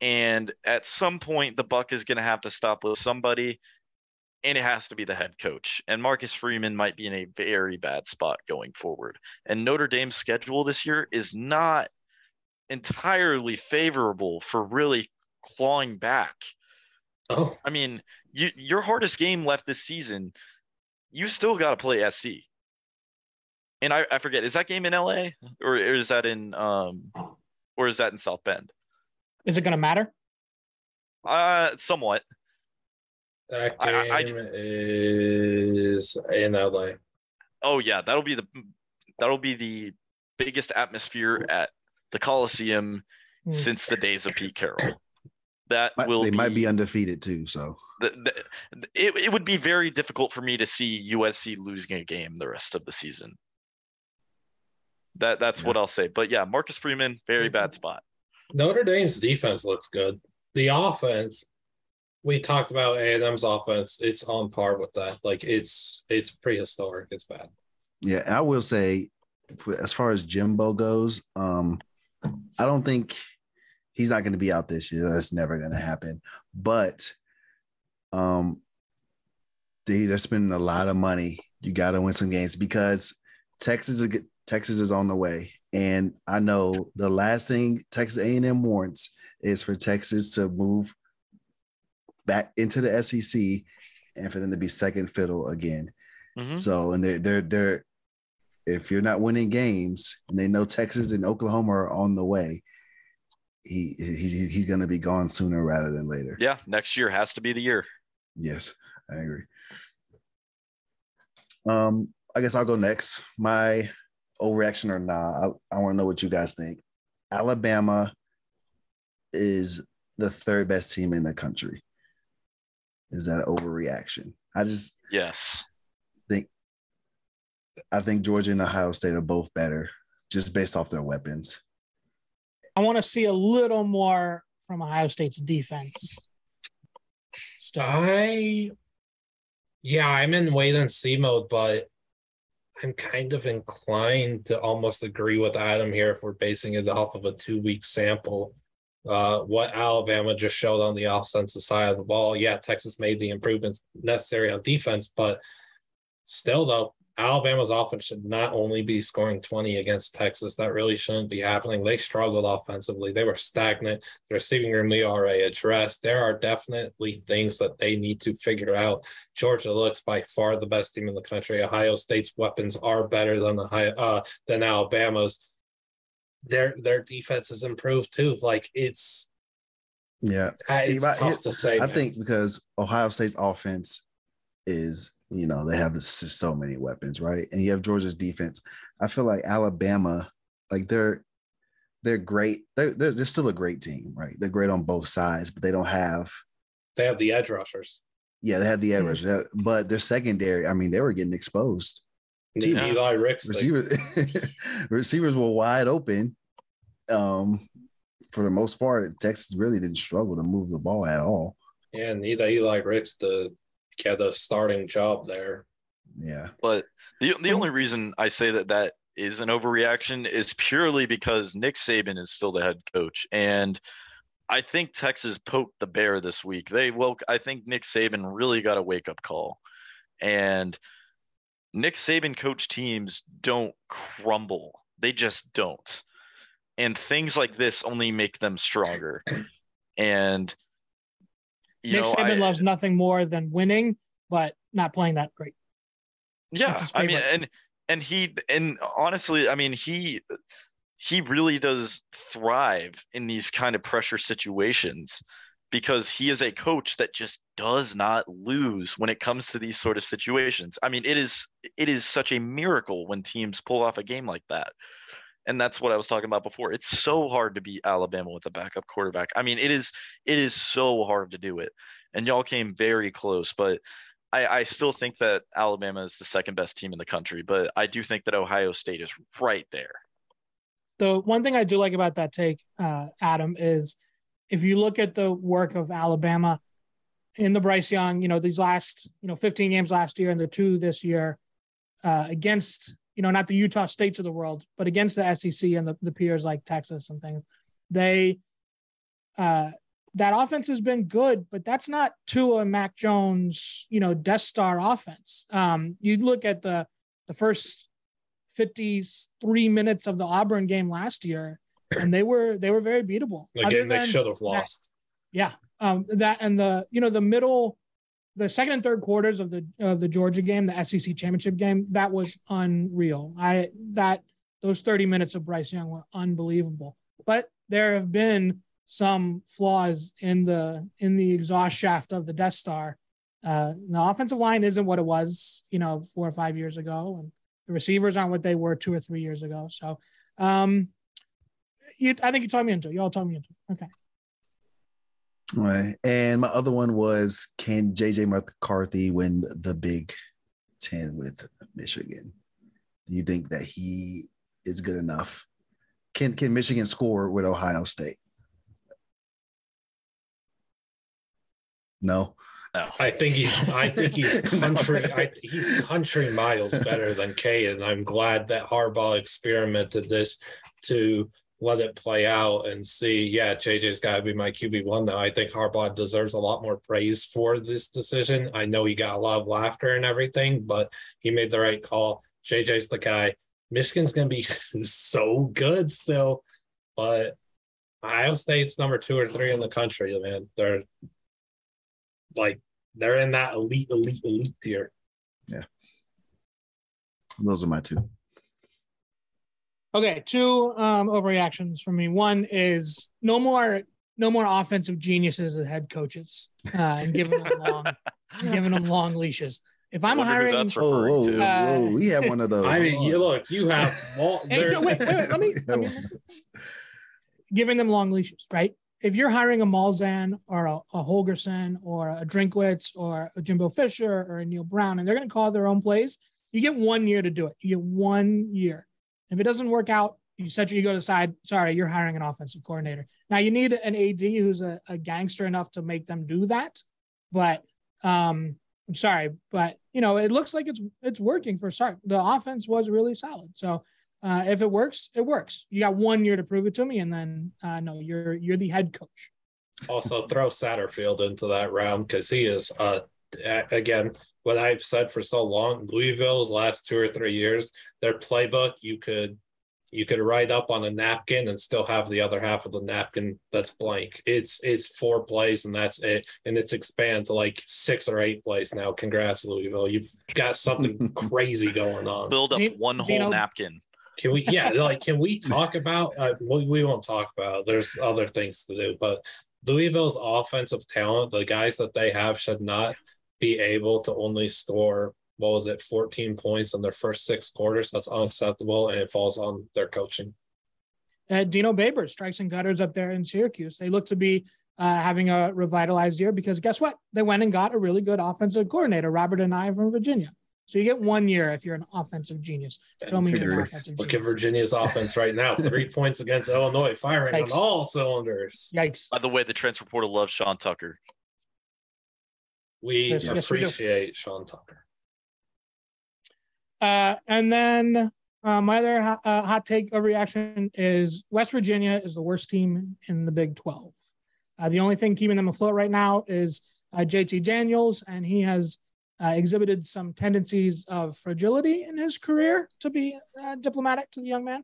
And at some point, the buck is going to have to stop with somebody, and it has to be the head coach. And Marcus Freeman might be in a very bad spot going forward. And Notre Dame's schedule this year is not entirely favorable for really clawing back. Oh, I mean, you, your hardest game left this season, you still got to play SC. And I, I forget, is that game in LA or is that in um or is that in South Bend? Is it going to matter? Uh, somewhat. That game I, I, is in LA. Oh yeah, that'll be the that'll be the biggest atmosphere at the Coliseum mm. since the days of Pete Carroll. That might, will they be, might be undefeated too. So the, the, it, it would be very difficult for me to see USC losing a game the rest of the season. That that's yeah. what I'll say. But yeah, Marcus Freeman, very bad spot. Notre Dame's defense looks good. The offense, we talked about Adams' offense. It's on par with that. Like it's it's prehistoric. It's bad. Yeah, I will say, as far as Jimbo goes, um, I don't think he's not going to be out this year. That's never going to happen. But um, they, they're spending a lot of money. You got to win some games because Texas is Texas is on the way, and I know the last thing Texas A&M wants is for Texas to move back into the SEC and for them to be second fiddle again. Mm-hmm. So, and they're they're they're if you're not winning games, and they know Texas and Oklahoma are on the way, he he's he's going to be gone sooner rather than later. Yeah, next year has to be the year. Yes, I agree. Um, I guess I'll go next. My overreaction or nah, I, I want to know what you guys think. Alabama is the third best team in the country. Is that an overreaction? I just yes think I think Georgia and Ohio State are both better just based off their weapons. I want to see a little more from Ohio State's defense. I, yeah, I'm in wait and see mode, but I'm kind of inclined to almost agree with Adam here if we're basing it off of a two week sample. Uh, what Alabama just showed on the offensive side of the ball. Yeah, Texas made the improvements necessary on defense, but still, though, Alabama's offense should not only be scoring 20 against Texas. That really shouldn't be happening. They struggled offensively. They were stagnant. The receiving room we already addressed. There are definitely things that they need to figure out. Georgia looks by far the best team in the country. Ohio State's weapons are better than the high, uh, than Alabama's. Their their defense has improved too. Like it's yeah. See, it's tough to say. I man. think because Ohio State's offense is you know, they have so many weapons, right? And you have Georgia's defense. I feel like Alabama, like they're they're great. They're, they're they're still a great team, right? They're great on both sides, but they don't have. They have the edge rushers. Yeah, they have the edge mm-hmm. rushers, but their secondary. I mean, they were getting exposed. Yeah. Eli Ricks, receivers, receivers were wide open. Um, for the most part, Texas really didn't struggle to move the ball at all. Yeah, and Eli Ricks, the get a starting job there. Yeah. But the the only reason I say that that is an overreaction is purely because Nick Saban is still the head coach and I think Texas poked the bear this week. They woke I think Nick Saban really got a wake up call. And Nick Saban coach teams don't crumble. They just don't. And things like this only make them stronger. And Nick know, Saban I, loves nothing more than winning, but not playing that great. Yeah, I mean, and and he and honestly, I mean, he he really does thrive in these kind of pressure situations because he is a coach that just does not lose when it comes to these sort of situations. I mean, it is it is such a miracle when teams pull off a game like that. And that's what I was talking about before. It's so hard to beat Alabama with a backup quarterback. I mean, it is it is so hard to do it. And y'all came very close, but I, I still think that Alabama is the second best team in the country, but I do think that Ohio State is right there. The one thing I do like about that take, uh, Adam, is if you look at the work of Alabama in the Bryce Young, you know, these last, you know, 15 games last year and the two this year uh, against you know, not the Utah States of the world, but against the SEC and the, the peers like Texas and things, they uh, that offense has been good, but that's not Tua Mac Jones, you know, Death Star offense. Um, you look at the the first 53 minutes of the Auburn game last year, and they were they were very beatable. Again, they should have lost. That, yeah. Um, that and the you know the middle the second and third quarters of the of the Georgia game, the SEC championship game, that was unreal. I that those 30 minutes of Bryce Young were unbelievable. But there have been some flaws in the in the exhaust shaft of the Death Star uh, the offensive line isn't what it was, you know, four or five years ago, and the receivers aren't what they were two or three years ago. So, um, you, I think you talked me into it. You all talked me into it. Okay. All right. And my other one was can JJ McCarthy win the Big Ten with Michigan? Do you think that he is good enough? Can can Michigan score with Ohio State? No. No. I think he's I think he's country I, he's country miles better than Kay, and I'm glad that Harbaugh experimented this to let it play out and see. Yeah, JJ's got to be my QB one now. I think Harbaugh deserves a lot more praise for this decision. I know he got a lot of laughter and everything, but he made the right call. JJ's the guy. Michigan's going to be so good still, but Ohio State's number two or three in the country, man. They're like they're in that elite, elite, elite tier. Yeah. Those are my two. Okay, two um, overreactions from me. One is no more no more offensive geniuses as head coaches uh, and giving them long giving them long leashes. If I'm hiring, that's oh, whoa, uh, whoa, we have one of those. I mean, you look, you have. Well, hey, wait, wait, wait, let me. Let me giving them long leashes, right? If you're hiring a Malzahn or a, a Holgorsen or a Drinkwitz or a Jimbo Fisher or a Neal Brown, and they're going to call their own plays, you get one year to do it. You get one year. If it doesn't work out, you set your ego aside. Sorry, you're hiring an offensive coordinator. Now you need an AD who's a, a gangster enough to make them do that. But um, I'm sorry, but you know it looks like it's it's working for Sark. The offense was really solid. So uh, if it works, it works. You got one year to prove it to me, and then uh, no, you're you're the head coach. Also, throw Satterfield into that round because he is uh, again what I've said for so long. Louisville's last two or three years, their playbook you could you could write up on a napkin and still have the other half of the napkin that's blank. It's it's four plays and that's it, and it's expanded to like six or eight plays now. Congrats, Louisville! You've got something crazy going on. Build up one whole know, napkin. Can we? Yeah, like can we talk about? Uh, we, we won't talk about. There's other things to do, but Louisville's offensive talent, the guys that they have, should not be able to only score what was it 14 points in their first six quarters that's unacceptable and it falls on their coaching uh, dino babers strikes and gutters up there in syracuse they look to be uh, having a revitalized year because guess what they went and got a really good offensive coordinator robert Anae from virginia so you get one year if you're an offensive genius. Tell me you're an offensive Look genius. at Virginia's offense right now. Three points against Illinois, firing Yikes. on all cylinders. Yikes. By the way, the transfer portal loves Sean Tucker. We yes, appreciate yes, Sean Tucker. Uh, and then uh, my other uh, hot take of reaction is West Virginia is the worst team in the Big 12. Uh, the only thing keeping them afloat right now is uh, JT Daniels, and he has uh, exhibited some tendencies of fragility in his career, to be diplomatic to the young man.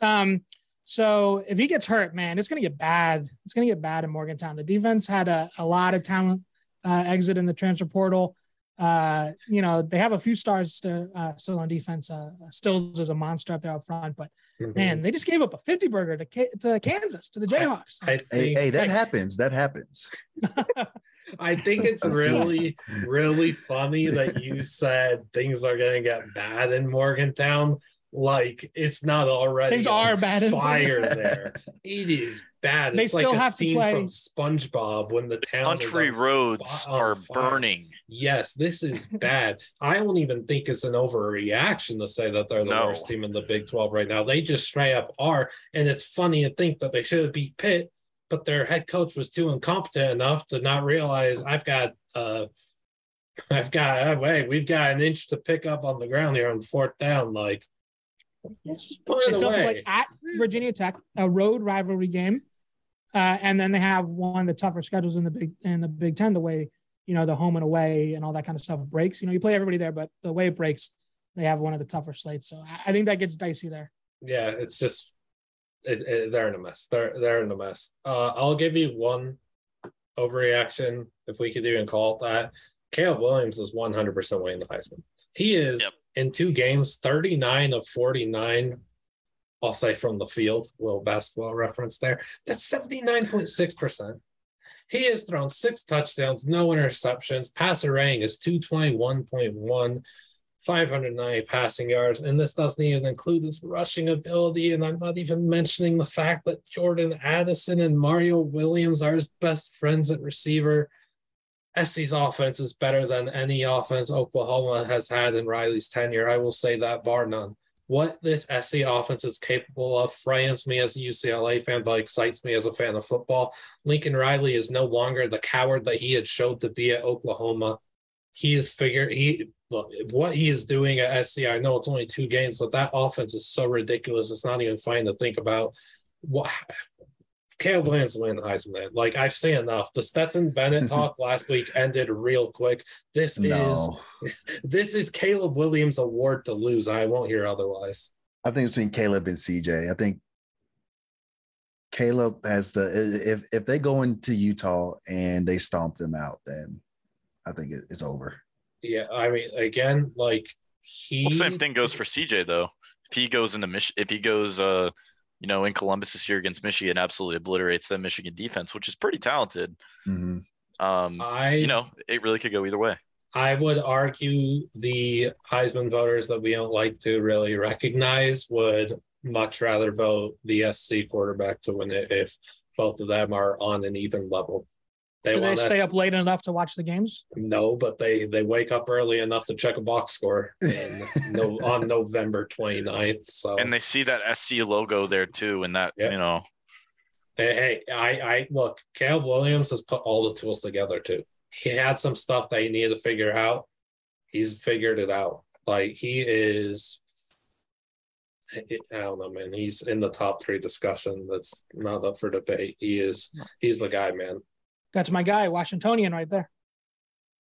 Um, so if he gets hurt, man, it's going to get bad. It's going to get bad in Morgantown. The defense had a, a lot of talent uh, exit in the transfer portal. Uh, you know, they have a few stars to, uh, still on defense. Uh, Stills is a monster up there up front, but mm-hmm. man, they just gave up a 50 burger to, to Kansas, to the Jayhawks. I, I hey, hey, that happens. That happens. I think it's really, really funny that you said things are going to get bad in Morgantown like it's not already things are bad fire there. It is bad. They it's still like have a scene from SpongeBob when the town country roads are fire. burning. Yes, this is bad. I don't even think it's an overreaction to say that they're the no. worst team in the Big 12 right now. They just straight up are. And it's funny to think that they should have beat Pitt, but their head coach was too incompetent enough to not realize I've got uh I've got wait, we've got an inch to pick up on the ground here on fourth down. Like just put it away. Like at Virginia Tech, a road rivalry game, uh, and then they have one of the tougher schedules in the big in the Big Ten. The way you know the home and away and all that kind of stuff breaks. You know, you play everybody there, but the way it breaks, they have one of the tougher slates. So I think that gets dicey there. Yeah, it's just it, it, they're in a mess. They're they're in a mess. Uh, I'll give you one overreaction, if we could even call it that. Caleb Williams is 100% winning the Heisman. He is yep in two games, 39 of 49, I'll say from the field, little basketball reference there. That's 79.6%. He has thrown six touchdowns, no interceptions. Passer rating is 221.1. 590 passing yards, and this doesn't even include his rushing ability. And I'm not even mentioning the fact that Jordan Addison and Mario Williams are his best friends at receiver. SC's offense is better than any offense Oklahoma has had in Riley's tenure. I will say that bar none. What this SC offense is capable of frightens me as a UCLA fan, but excites me as a fan of football. Lincoln Riley is no longer the coward that he had showed to be at Oklahoma. He is figured he what he is doing at SC. I know it's only two games, but that offense is so ridiculous. It's not even fun to think about. What Caleb Williams win the Heisman. Like I've seen enough. The Stetson Bennett talk last week ended real quick. This no. is this is Caleb Williams' award to lose. I won't hear otherwise. I think it's between Caleb and CJ. I think Caleb has the if if they go into Utah and they stomp them out, then I think it's over. Yeah, I mean, again, like he. Well, same thing goes for CJ though. If he goes into Mich, if he goes, uh, you know, in Columbus this year against Michigan, absolutely obliterates that Michigan defense, which is pretty talented. Mm-hmm. Um, I, you know, it really could go either way. I would argue the Heisman voters that we don't like to really recognize would much rather vote the SC quarterback to win it if both of them are on an even level. They Do they stay us, up late enough to watch the games? No, but they they wake up early enough to check a box score no, on November 29th. So and they see that SC logo there too, and that yep. you know. Hey, hey, I I look, Caleb Williams has put all the tools together too. He had some stuff that he needed to figure out. He's figured it out. Like he is I don't know, man. He's in the top three discussion. That's not up for debate. He is. He's the guy, man. That's my guy, Washingtonian, right there.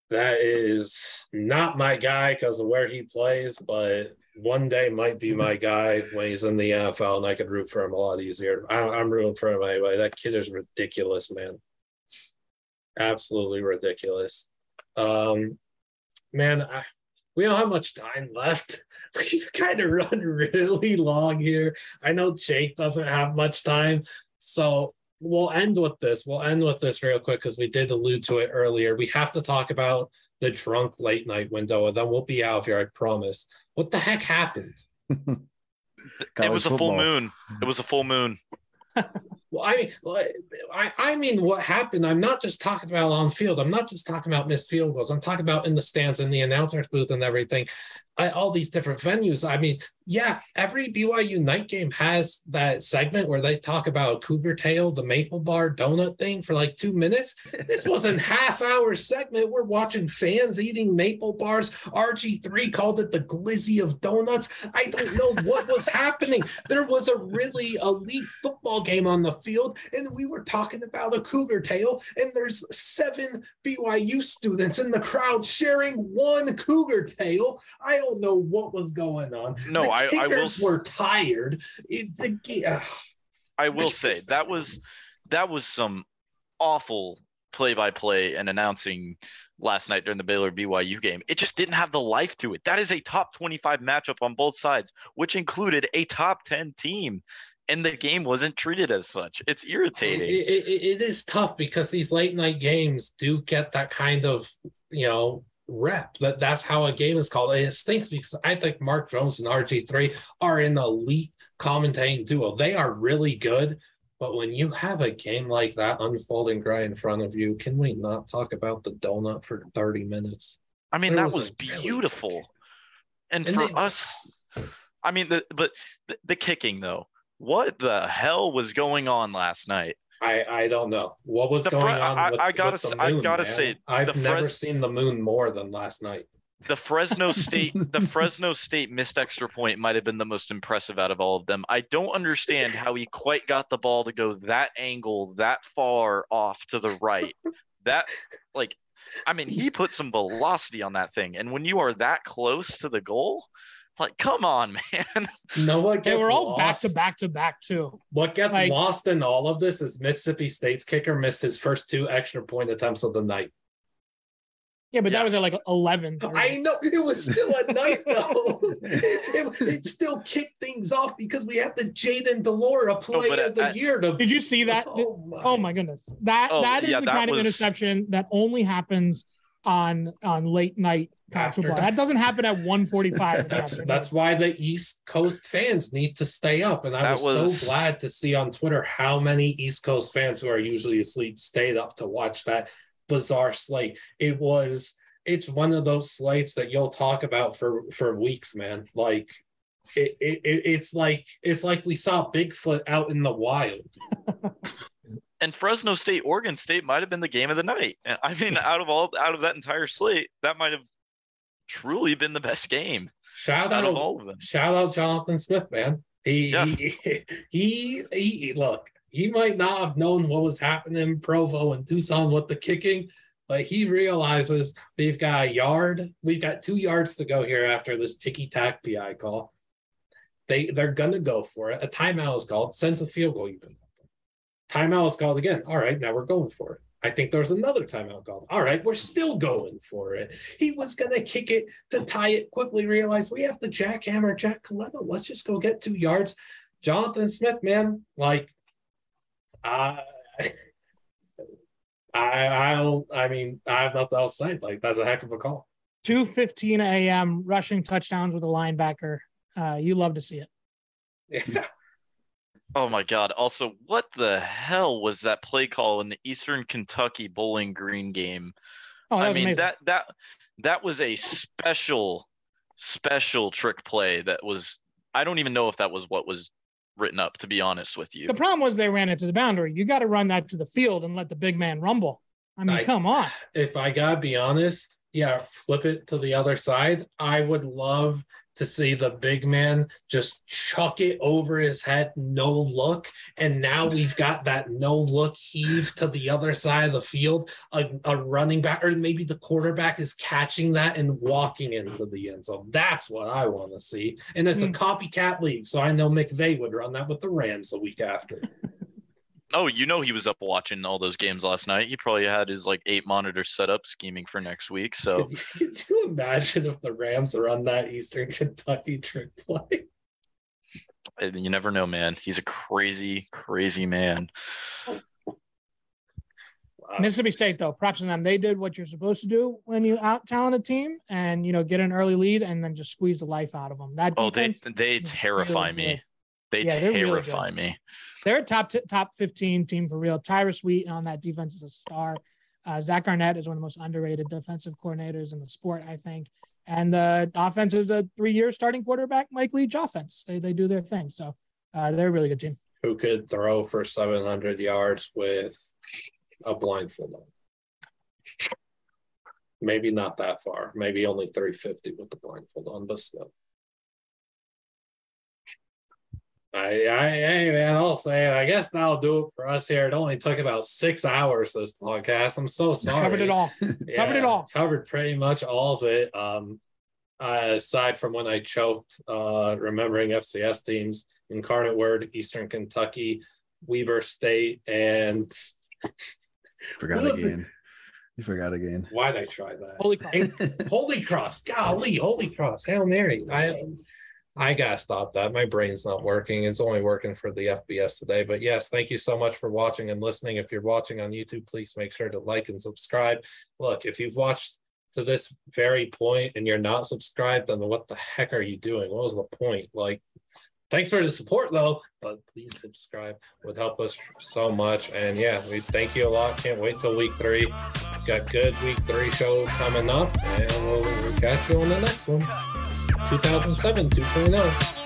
That is not my guy because of where he plays, but one day might be my guy when he's in the NFL, and I could root for him a lot easier. I, am rooting for him anyway. That kid is ridiculous, man. Absolutely ridiculous. Um, man, I, we don't have much time left. We've kind of run really long here. I know Jake doesn't have much time, so we'll end with this. We'll end with this real quick because we did allude to it earlier. We have to talk about the drunk late night window, and then we'll be out of here. I promise. What the heck happened? it was a full moon. It was a full moon. Well, I mean, I, I mean, what happened? I'm not just talking about on field. I'm not just talking about missed field goals. I'm talking about in the stands and the announcers booth and everything. I, all these different venues. I mean, yeah, every BYU night game has that segment where they talk about Cougar Tail, the maple bar donut thing for like two minutes. This was a half hour segment. We're watching fans eating maple bars. RG3 called it the glizzy of donuts. I don't know what was happening. There was a really elite football game on the field, and we were talking about a Cougar Tail, and there's seven BYU students in the crowd sharing one Cougar Tail. I don't know what was going on. No, I, I will. Were tired. It, the, uh, I will say that was that was some awful play-by-play and announcing last night during the Baylor BYU game. It just didn't have the life to it. That is a top 25 matchup on both sides, which included a top 10 team. And the game wasn't treated as such. It's irritating. It, it, it is tough because these late night games do get that kind of, you know, rep. That that's how a game is called. And it stinks because I think Mark Jones and RG3 are an elite commentating duo. They are really good. But when you have a game like that unfolding right in front of you, can we not talk about the donut for 30 minutes? I mean, there that was, was beautiful. Really... And, and, for they... us, I mean, the, but the, the kicking though, what the hell was going on last night? I I don't know what was the going on. With, I, gotta moon, I gotta man. say I've never Fres- seen the moon more than last night. The Fresno State the Fresno State missed extra point might have been the most impressive out of all of them. I don't understand how he quite got the ball to go that angle that far off to the right. That like I mean he put some velocity on that thing and when you are that close to the goal like, come on, man. No one They were all lost. back to back to back too. What gets like, lost in all of this is Mississippi State's kicker missed his first two extra point attempts of the night. Yeah, but Yeah. that was at like 11. I know it was still at night though. it, it still kicked things off because we had the Jayden de Laura oh, play but of the at- year. To, Did you see oh that? Oh my, Oh my goodness. That Oh, that is yeah, the that kind of interception that only happens on on late night college After football. dark. That doesn't happen at 145. in the That's afternoon. that's why the East Coast fans need to stay up, and I was, was- so glad to see on Twitter how many East Coast fans who are usually asleep stayed up to watch that bizarre slate. It was it's one of those slates that you'll talk about for for weeks, man. Like it, it, it it's like it's like we saw Bigfoot out in the wild. And Fresno State, Oregon State might have been the game of the night. I mean, out of all out of that entire slate, that might have truly been the best game Shout out out all of them. shout out Jonathan Smith, man. He, Yeah. he, he he look, he might not have known what was happening in Provo and Tucson with the kicking, but he realizes we've got a yard, we've got two yards to go here after this ticky tack PI call. They they're gonna go for it. A timeout is called, sends a field goal even. Timeout is called again. All right, now we're going for it. I think there's another timeout called. All right, we're still going for it. He was gonna kick it to tie it quickly, realize we have to jackhammer Jack Colletto. Let's just go get two yards. Jonathan Smith, man, like I I I don't I mean I have nothing else to say. Like that's a heck of a call. 2:15 a.m. rushing touchdowns with a linebacker. Uh, you love to see it. Yeah. Oh my God. Also, what the hell was that play call in the Eastern Kentucky Bowling Green game? Oh, that I mean, amazing. that that that was a special, special trick play that was I don't even know if that was what was written up, to be honest with you. the problem was they ran it to the boundary. You got to run that to the field and let the big man rumble. I mean, I- come on. if I gotta be honest, yeah, flip it to the other side. I would love to see the big man just chuck it over his head, no look. And now we've got that no look heave to the other side of the field. A, a running back, or maybe the quarterback is catching that and walking into the end zone. That's what I want to see. And it's a Mm. copycat league. So I know McVay would run that with the Rams the week after. Oh, you know he was up watching all those games last night. He probably had his like eight monitors set up scheming for next week. So Could you, could you imagine if the Rams run that Eastern Kentucky trick play? you never know, man. He's a crazy, crazy man. Wow. Mississippi State, though, props to them. They did what you're supposed to do when you out talent a team and, you know, get an early lead and then just squeeze the life out of them. That Oh, they they terrify really me. good. They Yeah, they're really terrify me. They're a top t- top 15 team for real. Tyrus Wheat on that defense is a star. Uh, Zach Arnett is one of the most underrated defensive coordinators in the sport, I think. And the offense is a three-year starting quarterback, Mike Leach offense. They, they do their thing. So uh, they're a really good team. who could throw for 700 yards with a blindfold on. Maybe not that far. Maybe only 350 with the blindfold on, but still. I, I, hey man, I'll say it. I guess that'll do it for us here. It only took about six hours this podcast. I'm so sorry. Covered it all. Covered it all. Covered pretty much all of it. Um, uh, aside from when I choked, uh, remembering FCS teams, Incarnate Word, Eastern Kentucky, Weber State, and Forgot again. You forgot again. why'd I try that? Holy crap. Holy Cross, golly, Holy Cross, Hail Mary. I I gotta stop that. My brain's not working. It's only working for the FBS today. But yes, thank you so much for watching and listening. If you're watching on YouTube, please make sure to like and subscribe. Look, if you've watched to this very point and you're not subscribed, then what the heck are you doing? What was the point? Like, thanks for the support though, but please subscribe would help us so much. And yeah, we thank you a lot. Can't wait till week three. Got good week three show coming up, and we'll, we'll catch you on the next one. 2007 2.0.